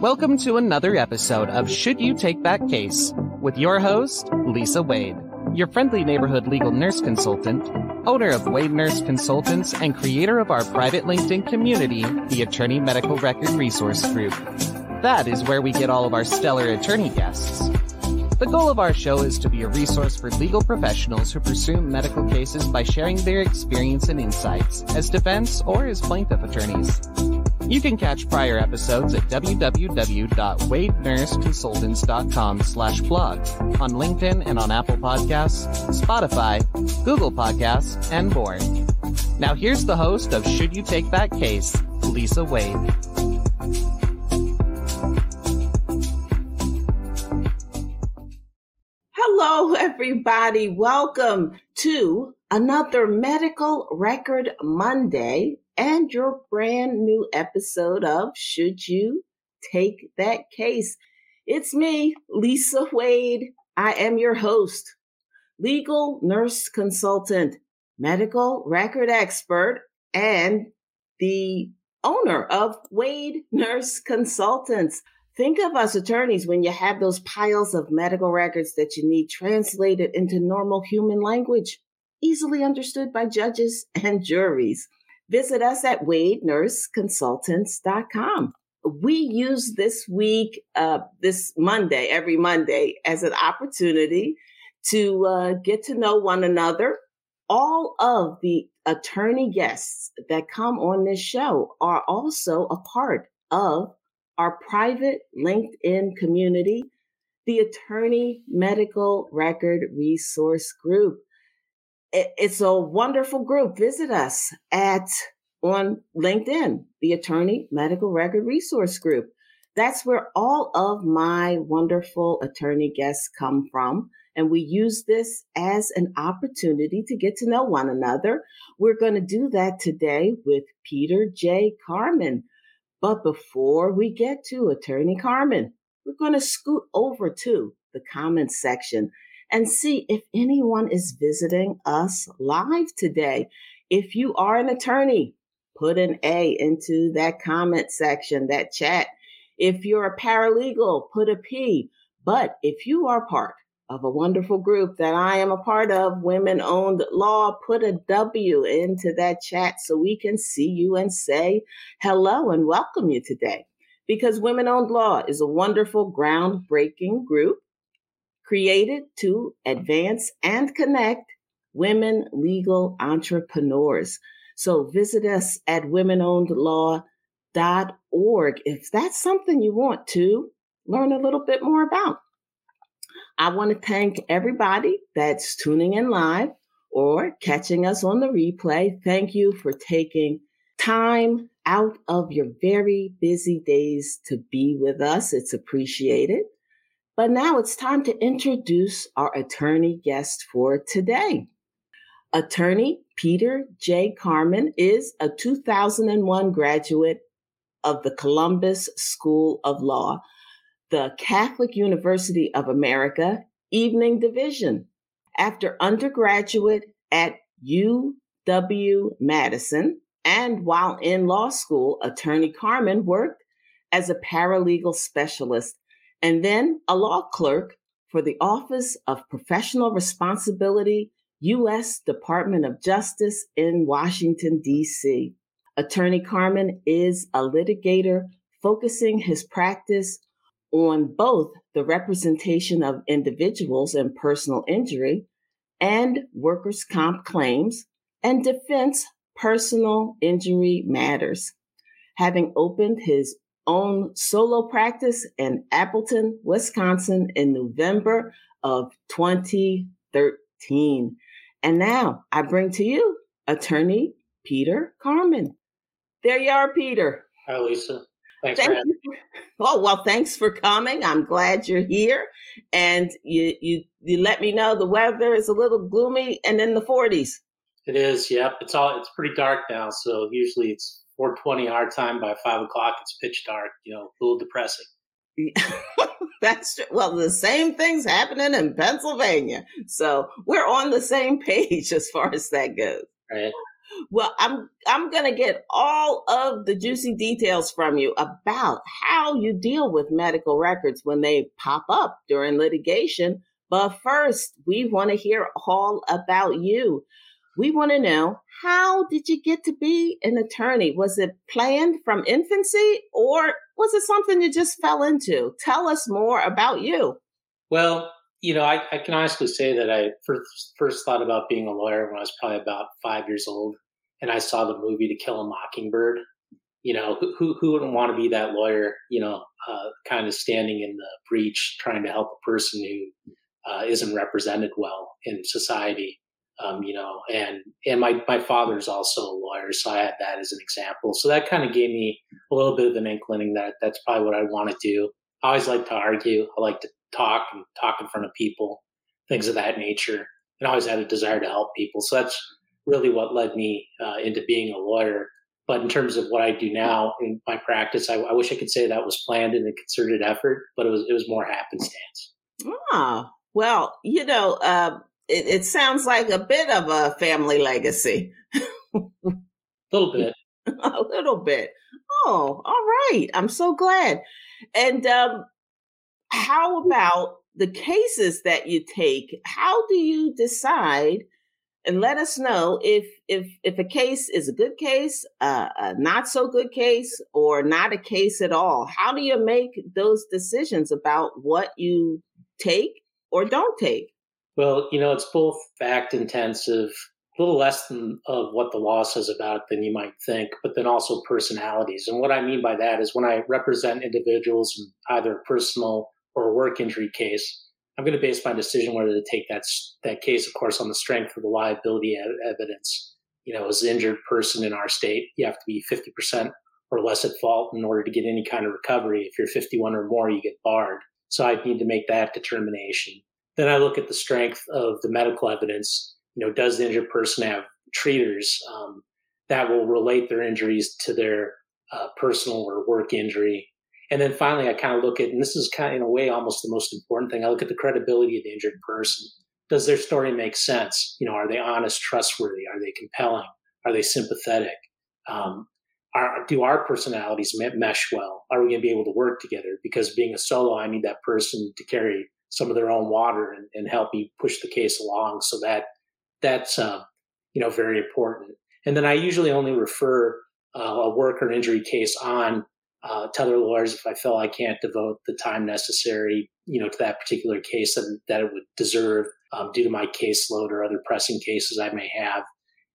Welcome to another episode of Should You Take That Case with your host, Lisa Wade, your friendly neighborhood legal nurse consultant, owner of Wade Nurse Consultants, and creator of our private LinkedIn community, the Attorney Medical Record Resource Group. That is where we get all of our stellar attorney guests. The goal of our show is to be a resource for legal professionals who pursue medical cases by sharing their experience and insights as defense or as plaintiff attorneys. You can catch prior episodes at www.wadenurseconsultants.com slash blog, on LinkedIn and on Apple Podcasts, Spotify, Google Podcasts, and more. Now here's the host of Should You Take That Case, Lisa Wade. Hello, everybody. Welcome to another Medical Record Monday and your brand new episode of Should You Take That Case? It's me, Lisa Wade. I am your host, legal nurse consultant, medical record expert, and the owner of Wade Nurse Consultants. Think of us attorneys when you have those piles of medical records that you need translated into normal human language, easily understood by judges and juries. Visit us at wadenurseconsultants.com. We use this week, uh, this Monday, every Monday, as an opportunity to uh, get to know one another. All of the attorney guests that come on this show are also a part of our private LinkedIn community, the Attorney Medical Record Resource Group. It's a wonderful group. Visit us at on LinkedIn, the Attorney Medical Record Resource Group. That's where all of my wonderful attorney guests come from. And we use this as an opportunity to get to know one another. We're going to do that today with Peter J. Carman, but before we get to Attorney Carman, we're going to scoot over to the comments section and see if anyone is visiting us live today. If you are an attorney, put an A into that comment section, that chat. If you're a paralegal, put a P. But if you are part of a wonderful group that I am a part of, Women Owned Law. Put a W into that chat so we can see you and say hello and welcome you today. Because Women Owned Law is a wonderful, groundbreaking group created to advance and connect women legal entrepreneurs. So visit us at womenownedlaw.org if that's something you want to learn a little bit more about. I want to thank everybody that's tuning in live or catching us on the replay. Thank you for taking time out of your very busy days to be with us. It's appreciated. But now it's time to introduce our attorney guest for today. Attorney Peter J. Carman is a 2001 graduate of the Columbus School of Law the Catholic University of America Evening Division. After undergraduate at UW Madison and while in law school, attorney Carman worked as a paralegal specialist and then a law clerk for the Office of Professional Responsibility, U.S. Department of Justice in Washington, D.C. Attorney Carman is a litigator focusing his practice on both the representation of individuals in personal injury and workers' comp claims and defense personal injury matters. Having opened his own solo practice in Appleton, Wisconsin in November of 2013. And now I bring to you attorney Peter Carman. There you are, Peter. Hi, Lisa. Thanks Thank you. Oh well, thanks for coming. I'm glad you're here, and you you you let me know the weather is a little gloomy and in the 40s. It is. Yep. It's all. It's pretty dark now. So usually it's 4:20 our time. By five o'clock, it's pitch dark. You know, a little depressing. That's true. well, the same thing's happening in Pennsylvania. So we're on the same page as far as that goes. Right. Well, I'm I'm going to get all of the juicy details from you about how you deal with medical records when they pop up during litigation. But first, we want to hear all about you. We want to know how did you get to be an attorney? Was it planned from infancy or was it something you just fell into? Tell us more about you. Well, you know, I, I, can honestly say that I first, first thought about being a lawyer when I was probably about five years old, and I saw the movie To Kill a Mockingbird. You know, who who wouldn't want to be that lawyer? You know, uh, kind of standing in the breach, trying to help a person who uh, not represented well in society. Um, you know, and and my my father's also a lawyer, so I had that as an example. So that kind of gave me a little bit of an inkling that that's probably what I want to do. I always like to argue. I like to talk and talk in front of people, things of that nature. And I always had a desire to help people. So that's really what led me uh, into being a lawyer. But in terms of what I do now in my practice, I, I wish I could say that was planned and a concerted effort, but it was it was more happenstance. Ah, well, you know, uh, it, it sounds like a bit of a family legacy. a little bit. a little bit. Oh, all right. I'm so glad. And um, how about the cases that you take? How do you decide? And let us know if if if a case is a good case, uh, a not so good case, or not a case at all. How do you make those decisions about what you take or don't take? Well, you know, it's both fact intensive, a little less than of what the law says about it than you might think, but then also personalities. And what I mean by that is when I represent individuals in either a personal or a work injury case, I'm going to base my decision whether to take that that case, of course, on the strength of the liability evidence. You know, as an injured person in our state, you have to be 50% or less at fault in order to get any kind of recovery. If you're 51 or more, you get barred. So I need to make that determination. Then I look at the strength of the medical evidence. You know, does the injured person have treaters um, that will relate their injuries to their uh, personal or work injury? And then finally, I kind of look at, and this is kind of in a way almost the most important thing. I look at the credibility of the injured person. Does their story make sense? You know, are they honest, trustworthy? Are they compelling? Are they sympathetic? Um, are, do our personalities mesh well? Are we going to be able to work together? Because being a solo, I need that person to carry some of their own water and, and help you push the case along. So that that's uh, you know very important. And then I usually only refer uh, a work or injury case on uh, to other lawyers if I feel I can't devote the time necessary, you know, to that particular case that, that it would deserve um, due to my caseload or other pressing cases I may have.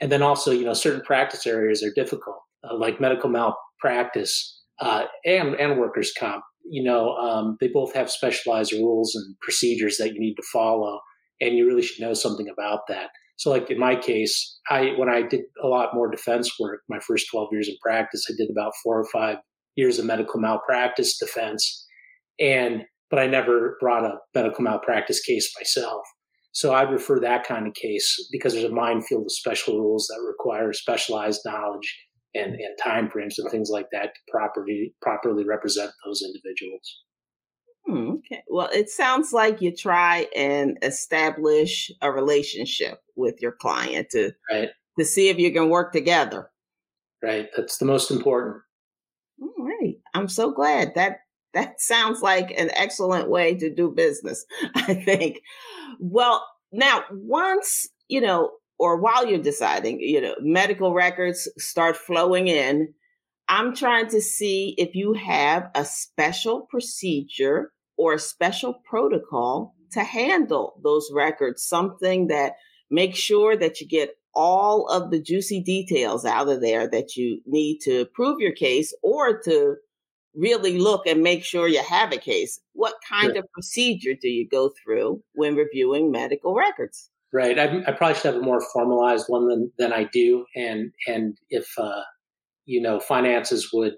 And then also, you know, certain practice areas are difficult, uh, like medical malpractice uh, and and workers' comp. You know, um, they both have specialized rules and procedures that you need to follow, and you really should know something about that. So, like in my case, I when I did a lot more defense work, my first twelve years in practice, I did about four or five years of medical malpractice defense. And, but I never brought a medical malpractice case myself. So I'd refer that kind of case because there's a minefield of special rules that require specialized knowledge and, and time frames and things like that to properly properly represent those individuals. Hmm, okay. Well, it sounds like you try and establish a relationship with your client to right. to see if you can work together. Right. That's the most important. All right. I'm so glad that that sounds like an excellent way to do business, I think. Well, now once, you know, or while you're deciding, you know, medical records start flowing in, I'm trying to see if you have a special procedure or a special protocol to handle those records, something that makes sure that you get all of the juicy details out of there that you need to prove your case or to really look and make sure you have a case. What kind of procedure do you go through when reviewing medical records? Right. I, I, probably should have a more formalized one than, than I do. And, and if, uh, you know, finances would,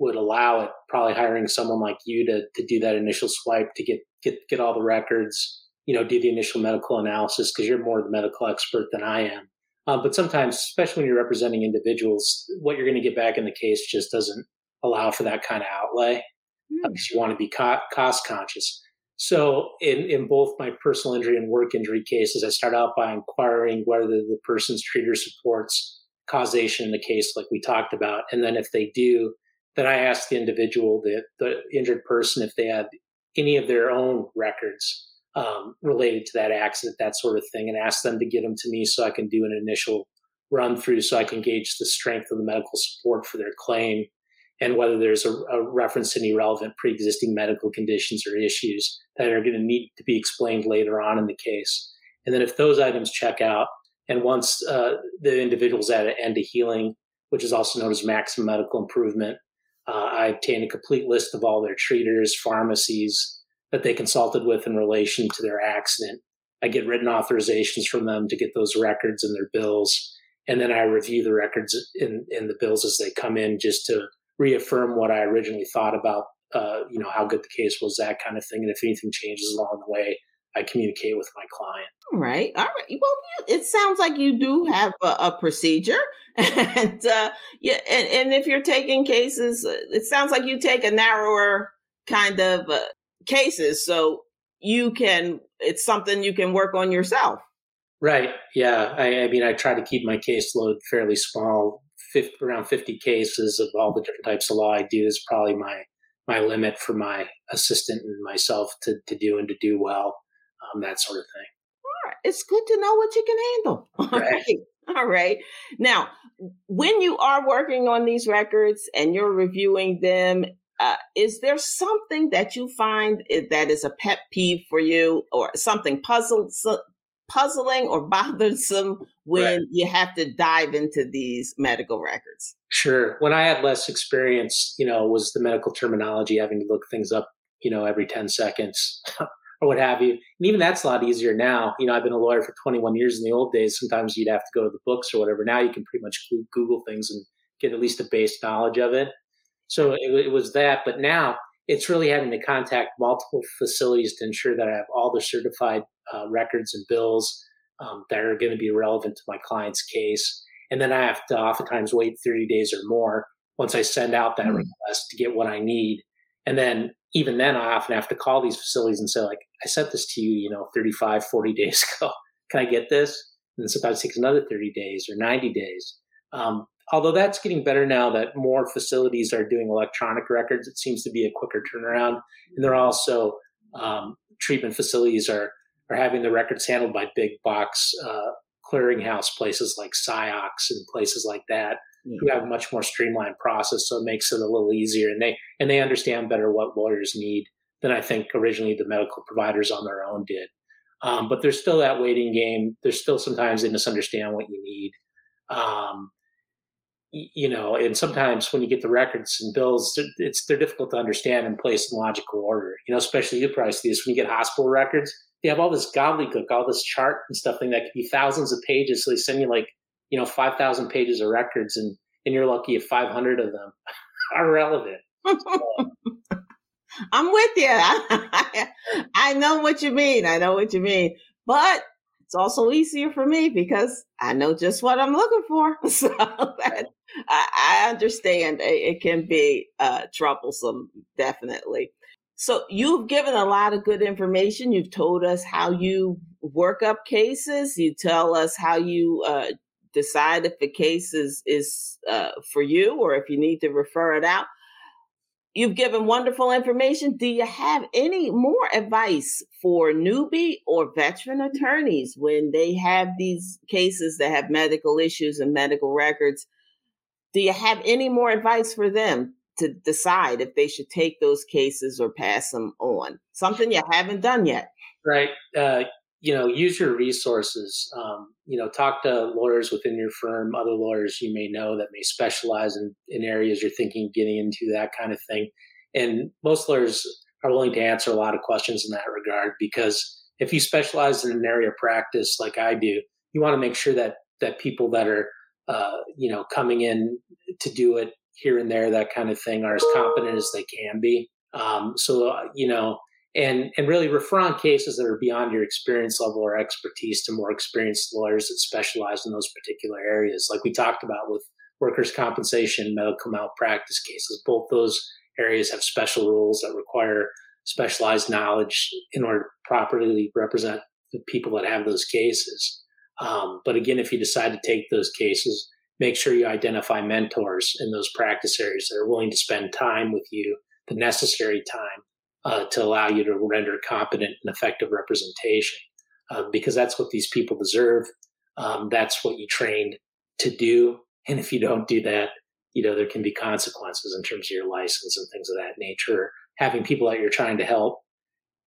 would allow it, probably hiring someone like you to, to do that initial swipe to get, get, get all the records, you know, do the initial medical analysis because you're more of the medical expert than I am. Uh, but sometimes, especially when you're representing individuals, what you're going to get back in the case just doesn't allow for that kind of outlay mm. because you want to be co- cost conscious. So, in, in both my personal injury and work injury cases, I start out by inquiring whether the person's treater supports causation in the case, like we talked about. And then if they do, then I ask the individual, the, the injured person, if they have any of their own records um, related to that accident, that sort of thing, and ask them to get them to me so I can do an initial run through so I can gauge the strength of the medical support for their claim and whether there's a, a reference to any relevant pre existing medical conditions or issues that are going to need to be explained later on in the case. And then if those items check out, and once uh, the individual's at an end of healing, which is also known as maximum medical improvement, uh, I obtain a complete list of all their treaters, pharmacies that they consulted with in relation to their accident. I get written authorizations from them to get those records and their bills. And then I review the records in, in the bills as they come in just to reaffirm what I originally thought about, uh, you know, how good the case was, that kind of thing. And if anything changes along the way, I communicate with my client. All right. All right. Well, it sounds like you do have a, a procedure. and uh, yeah, and, and if you're taking cases, uh, it sounds like you take a narrower kind of uh, cases. So you can, it's something you can work on yourself. Right. Yeah. I, I mean, I try to keep my caseload fairly small. 50, around 50 cases of all the different types of law I do is probably my my limit for my assistant and myself to, to do and to do well um, that sort of thing. All right. It's good to know what you can handle. All right. right. All right. Now, when you are working on these records and you're reviewing them, uh, is there something that you find that is a pet peeve for you or something puzzle, puzzling or bothersome when right. you have to dive into these medical records? Sure. When I had less experience, you know, was the medical terminology having to look things up, you know, every 10 seconds. or what have you. And even that's a lot easier now. You know, I've been a lawyer for 21 years. In the old days, sometimes you'd have to go to the books or whatever. Now you can pretty much Google things and get at least a base knowledge of it. So it, it was that. But now it's really having to contact multiple facilities to ensure that I have all the certified uh, records and bills um, that are going to be relevant to my client's case. And then I have to oftentimes wait 30 days or more once I send out that mm-hmm. request to get what I need. And then even then I often have to call these facilities and say like, I sent this to you, you know, 35, 40 days ago. Can I get this? And sometimes it takes another 30 days or 90 days. Um, although that's getting better now that more facilities are doing electronic records, it seems to be a quicker turnaround. And they're also um, treatment facilities are are having the records handled by big box uh, clearinghouse places like Ciox and places like that mm. who have a much more streamlined process. So it makes it a little easier, and they and they understand better what lawyers need than I think originally the medical providers on their own did. Um, but there's still that waiting game. There's still sometimes they misunderstand what you need. Um, you know, and sometimes when you get the records and bills, it's they're difficult to understand and place in logical order. You know, especially you probably see this when you get hospital records. They have all this gobbledygook, all this chart and stuff thing that could be thousands of pages. So they send you like, you know, five thousand pages of records, and and you're lucky if five hundred of them are relevant. I'm with you. I know what you mean. I know what you mean. But it's also easier for me because I know just what I'm looking for. So that, I, I, understand it, it can be uh, troublesome, definitely. So you've given a lot of good information. You've told us how you work up cases. You tell us how you uh, decide if a case is is uh, for you or if you need to refer it out. You've given wonderful information. Do you have any more advice for newbie or veteran attorneys when they have these cases that have medical issues and medical records? Do you have any more advice for them to decide if they should take those cases or pass them on? Something you haven't done yet. Right. Uh, you know, use your resources. Um, you know, talk to lawyers within your firm, other lawyers you may know that may specialize in, in areas you're thinking getting into, that kind of thing. And most lawyers are willing to answer a lot of questions in that regard because if you specialize in an area of practice like I do, you want to make sure that that people that are uh, you know coming in to do it here and there, that kind of thing, are as competent as they can be. Um, so uh, you know and and really refer on cases that are beyond your experience level or expertise to more experienced lawyers that specialize in those particular areas like we talked about with workers compensation medical malpractice cases both those areas have special rules that require specialized knowledge in order to properly represent the people that have those cases um, but again if you decide to take those cases make sure you identify mentors in those practice areas that are willing to spend time with you, the necessary time uh, to allow you to render competent and effective representation, uh, because that's what these people deserve. Um, that's what you trained to do. And if you don't do that, you know, there can be consequences in terms of your license and things of that nature. Having people that you're trying to help,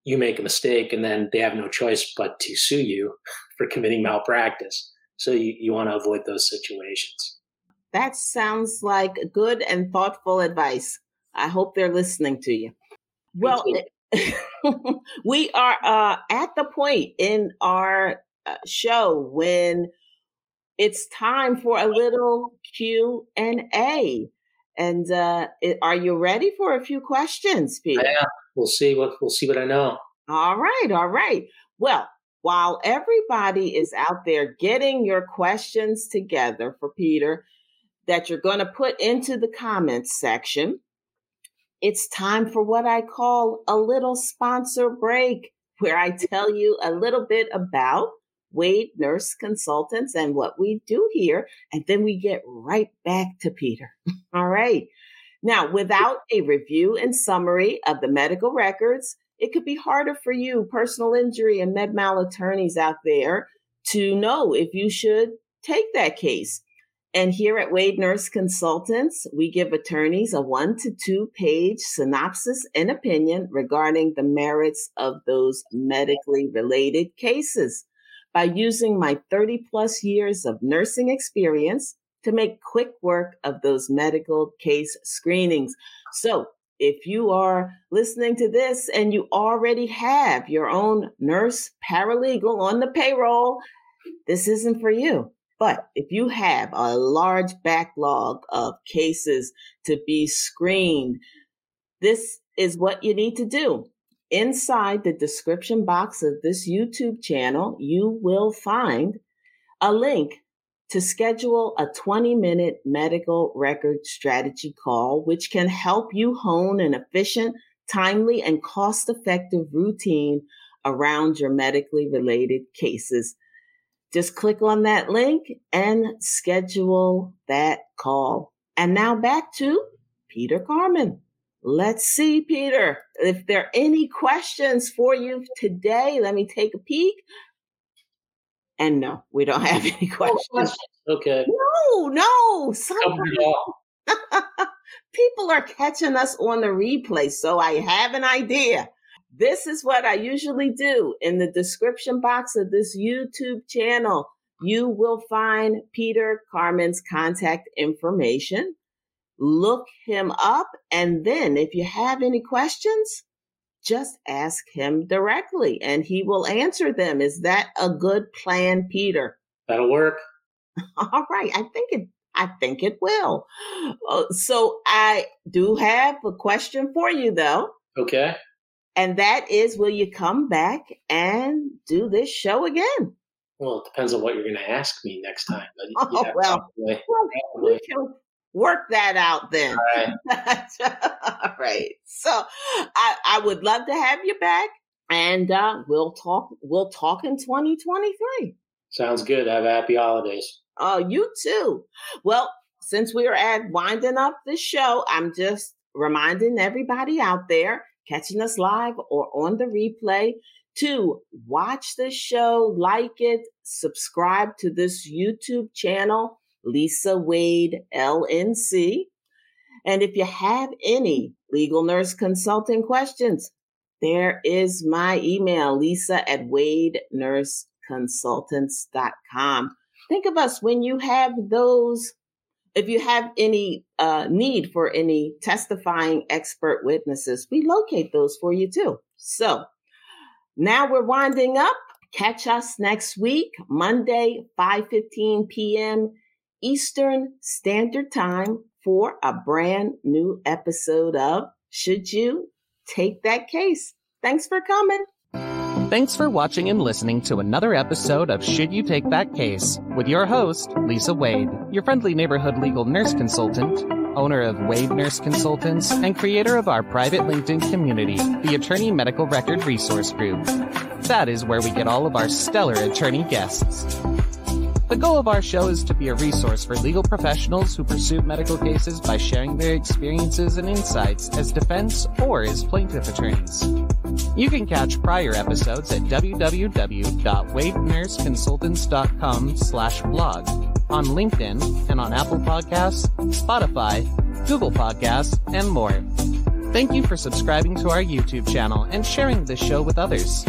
you make a mistake and then they have no choice but to sue you for committing malpractice. So you, you want to avoid those situations. That sounds like good and thoughtful advice. I hope they're listening to you. Well, we are uh, at the point in our uh, show when it's time for a little Q and A. And uh, are you ready for a few questions, Peter? Yeah, we'll see what we'll see what I know. All right, all right. Well, while everybody is out there getting your questions together for Peter that you're going to put into the comments section, it's time for what I call a little sponsor break, where I tell you a little bit about Wade Nurse Consultants and what we do here. And then we get right back to Peter. All right. Now, without a review and summary of the medical records, it could be harder for you, personal injury and med mal attorneys out there, to know if you should take that case. And here at Wade Nurse Consultants, we give attorneys a one to two page synopsis and opinion regarding the merits of those medically related cases by using my 30 plus years of nursing experience to make quick work of those medical case screenings. So if you are listening to this and you already have your own nurse paralegal on the payroll, this isn't for you. But if you have a large backlog of cases to be screened, this is what you need to do. Inside the description box of this YouTube channel, you will find a link to schedule a 20 minute medical record strategy call, which can help you hone an efficient, timely, and cost effective routine around your medically related cases. Just click on that link and schedule that call. And now back to Peter Carman. Let's see, Peter, if there are any questions for you today. Let me take a peek. And no, we don't have any questions. Okay. No, no. People are catching us on the replay, so I have an idea. This is what I usually do in the description box of this YouTube channel. You will find Peter Carman's contact information look him up. And then if you have any questions, just ask him directly and he will answer them. Is that a good plan, Peter? That'll work. All right. I think it I think it will. Uh, so I do have a question for you though. Okay. And that is will you come back and do this show again? Well, it depends on what you're going to ask me next time. But oh, well, probably, probably. We, can, work that out then. All right. Right. So I, I would love to have you back and uh, we'll talk we'll talk in 2023. Sounds good. Have happy holidays. Oh, you too. Well, since we are at winding up the show, I'm just reminding everybody out there catching us live or on the replay to watch the show, like it, subscribe to this YouTube channel Lisa Wade, LNC. And if you have any legal nurse consulting questions, there is my email, lisa at wadenurseconsultants.com. Think of us when you have those, if you have any uh, need for any testifying expert witnesses, we locate those for you too. So now we're winding up. Catch us next week, Monday, 5.15 p.m. Eastern Standard Time for a brand new episode of Should You Take That Case? Thanks for coming. Thanks for watching and listening to another episode of Should You Take That Case with your host, Lisa Wade, your friendly neighborhood legal nurse consultant, owner of Wade Nurse Consultants, and creator of our private LinkedIn community, the Attorney Medical Record Resource Group. That is where we get all of our stellar attorney guests. The goal of our show is to be a resource for legal professionals who pursue medical cases by sharing their experiences and insights as defense or as plaintiff attorneys. You can catch prior episodes at www.wadenurseconsultants.com slash blog, on LinkedIn, and on Apple Podcasts, Spotify, Google Podcasts, and more. Thank you for subscribing to our YouTube channel and sharing this show with others.